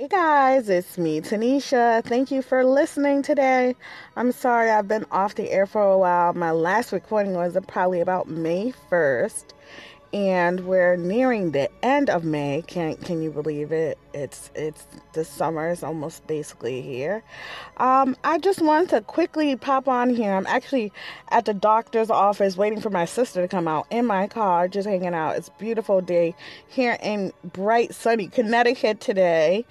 Hey guys, it's me, Tanisha. Thank you for listening today. I'm sorry I've been off the air for a while. My last recording was probably about May 1st, and we're nearing the end of May. Can can you believe it? It's it's the summer is almost basically here. Um, I just wanted to quickly pop on here. I'm actually at the doctor's office waiting for my sister to come out in my car, just hanging out. It's beautiful day here in bright sunny Connecticut today.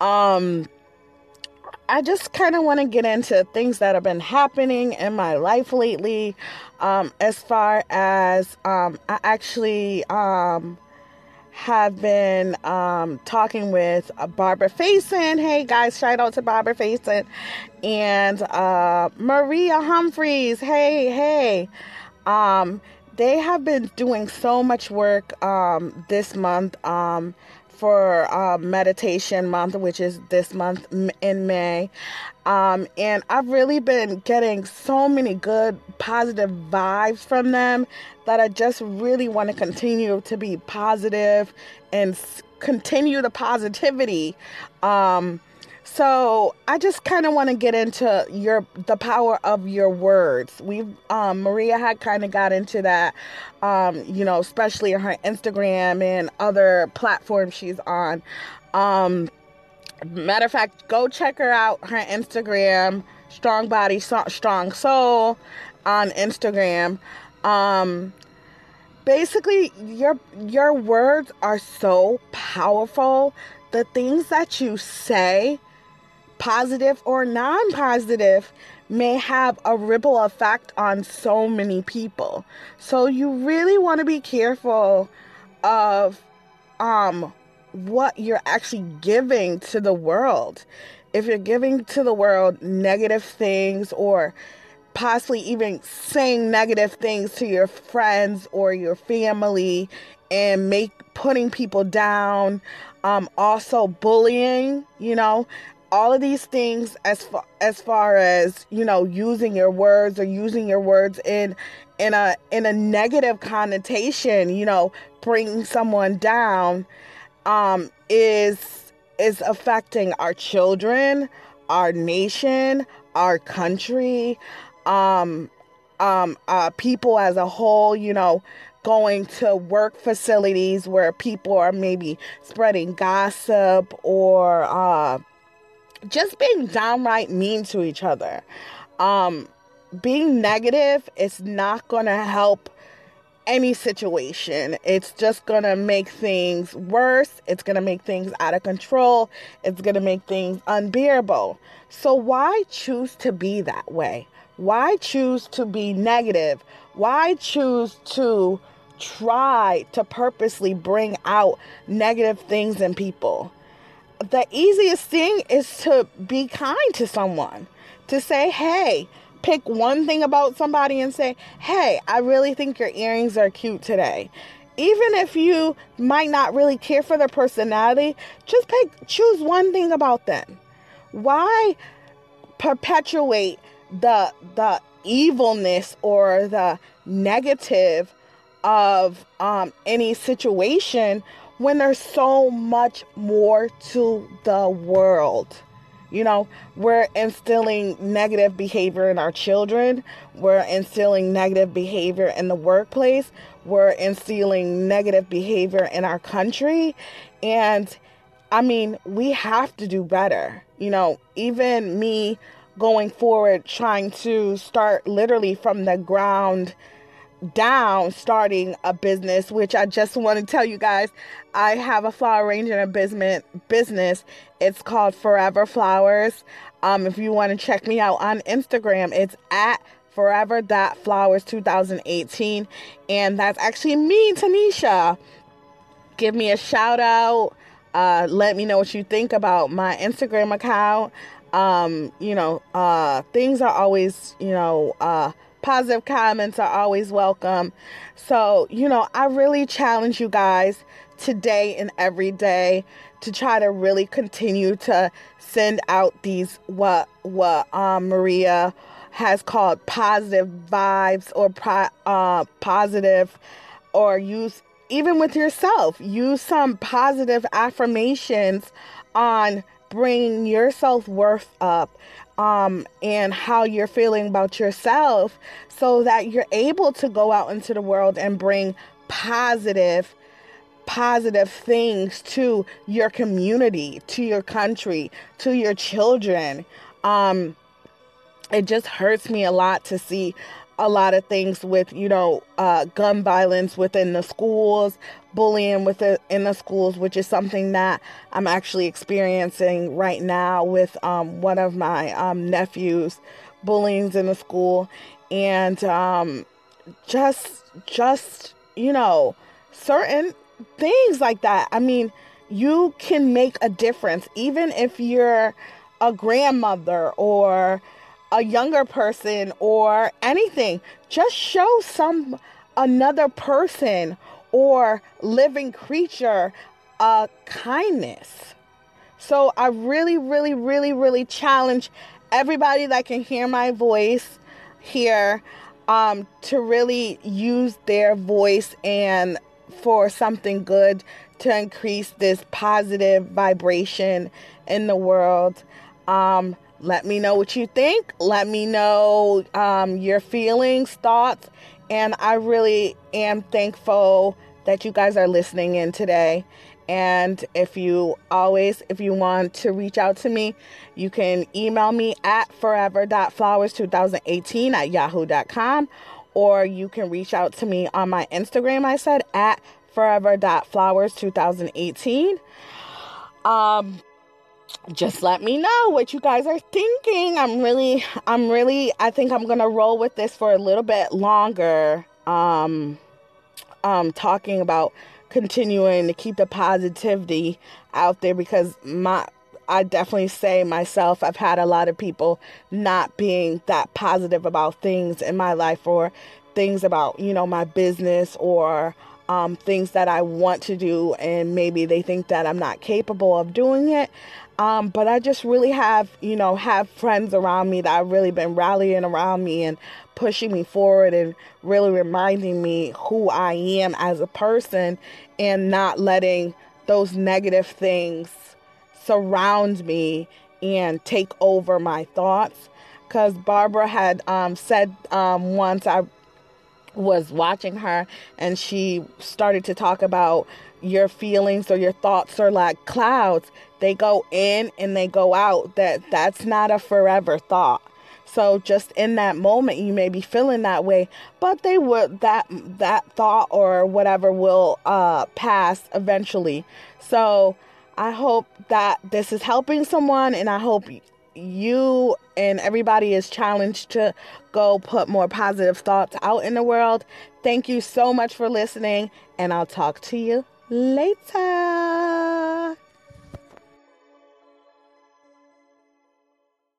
Um I just kind of want to get into things that have been happening in my life lately. Um, as far as um, I actually um, have been um, talking with uh, Barbara Faison. Hey guys, shout out to Barbara Faison and uh, Maria Humphreys. Hey, hey. Um, they have been doing so much work um, this month for uh, meditation month, which is this month in May. Um, and I've really been getting so many good, positive vibes from them that I just really want to continue to be positive and continue the positivity. Um, so I just kind of want to get into your the power of your words. We've um, Maria had kind of got into that, um, you know, especially her Instagram and other platforms she's on. Um, matter of fact, go check her out. Her Instagram, Strong Body, Strong Soul, on Instagram. Um, basically, your your words are so powerful. The things that you say positive or non positive, may have a ripple effect on so many people. So you really want to be careful of um what you're actually giving to the world. If you're giving to the world negative things or possibly even saying negative things to your friends or your family and make putting people down um also bullying you know all of these things as far as far as you know using your words or using your words in in a in a negative connotation you know bringing someone down um is is affecting our children our nation our country um um uh people as a whole you know going to work facilities where people are maybe spreading gossip or uh just being downright mean to each other. Um, being negative is not going to help any situation. It's just going to make things worse. It's going to make things out of control. It's going to make things unbearable. So, why choose to be that way? Why choose to be negative? Why choose to try to purposely bring out negative things in people? The easiest thing is to be kind to someone, to say, hey, pick one thing about somebody and say, hey, I really think your earrings are cute today. Even if you might not really care for their personality, just pick choose one thing about them. Why perpetuate the the evilness or the negative of um, any situation when there's so much more to the world. You know, we're instilling negative behavior in our children. We're instilling negative behavior in the workplace. We're instilling negative behavior in our country. And I mean, we have to do better. You know, even me going forward, trying to start literally from the ground down starting a business, which I just want to tell you guys, I have a flower arranging business. Business. It's called Forever Flowers. Um, if you want to check me out on Instagram, it's at Forever Flowers 2018, and that's actually me, Tanisha. Give me a shout out. Uh, let me know what you think about my Instagram account. Um, you know, uh, things are always, you know, uh, positive comments are always welcome. So, you know, I really challenge you guys today and every day to try to really continue to send out these what what um, Maria has called positive vibes or pro, uh, positive or use even with yourself, use some positive affirmations on bringing your self worth up um, and how you're feeling about yourself so that you're able to go out into the world and bring positive positive things to your community to your country to your children. Um it just hurts me a lot to see a lot of things with you know uh, gun violence within the schools bullying within in the schools which is something that i'm actually experiencing right now with um, one of my um, nephews bullying in the school. And um, just just you know certain things like that. I mean you can make a difference. Even if you're a grandmother or a younger person or anything. Just show some another person or living creature a kindness. So I really, really, really, really challenge everybody that can hear my voice here um, to really use their voice and for something good to increase this positive vibration in the world. Um, let me know what you think. Let me know um, your feelings, thoughts. And I really am thankful that you guys are listening in today. And if you always, if you want to reach out to me, you can email me at forever.flowers2018 at yahoo.com or you can reach out to me on my Instagram, I said, at forever.flowers2018. Um, just let me know what you guys are thinking. I'm really, I'm really, I think I'm gonna roll with this for a little bit longer. Um, um, talking about continuing to keep the positivity out there because my, I definitely say myself, I've had a lot of people not being that positive about things in my life or things about, you know, my business or um, things that I want to do, and maybe they think that I'm not capable of doing it. Um, but I just really have, you know, have friends around me that have really been rallying around me and pushing me forward and really reminding me who I am as a person and not letting those negative things surround me and take over my thoughts. Because Barbara had um, said um, once, I was watching her and she started to talk about your feelings or your thoughts are like clouds. They go in and they go out. That that's not a forever thought. So just in that moment you may be feeling that way but they would that that thought or whatever will uh pass eventually. So i hope that this is helping someone and i hope you and everybody is challenged to go put more positive thoughts out in the world. Thank you so much for listening, and I'll talk to you Later.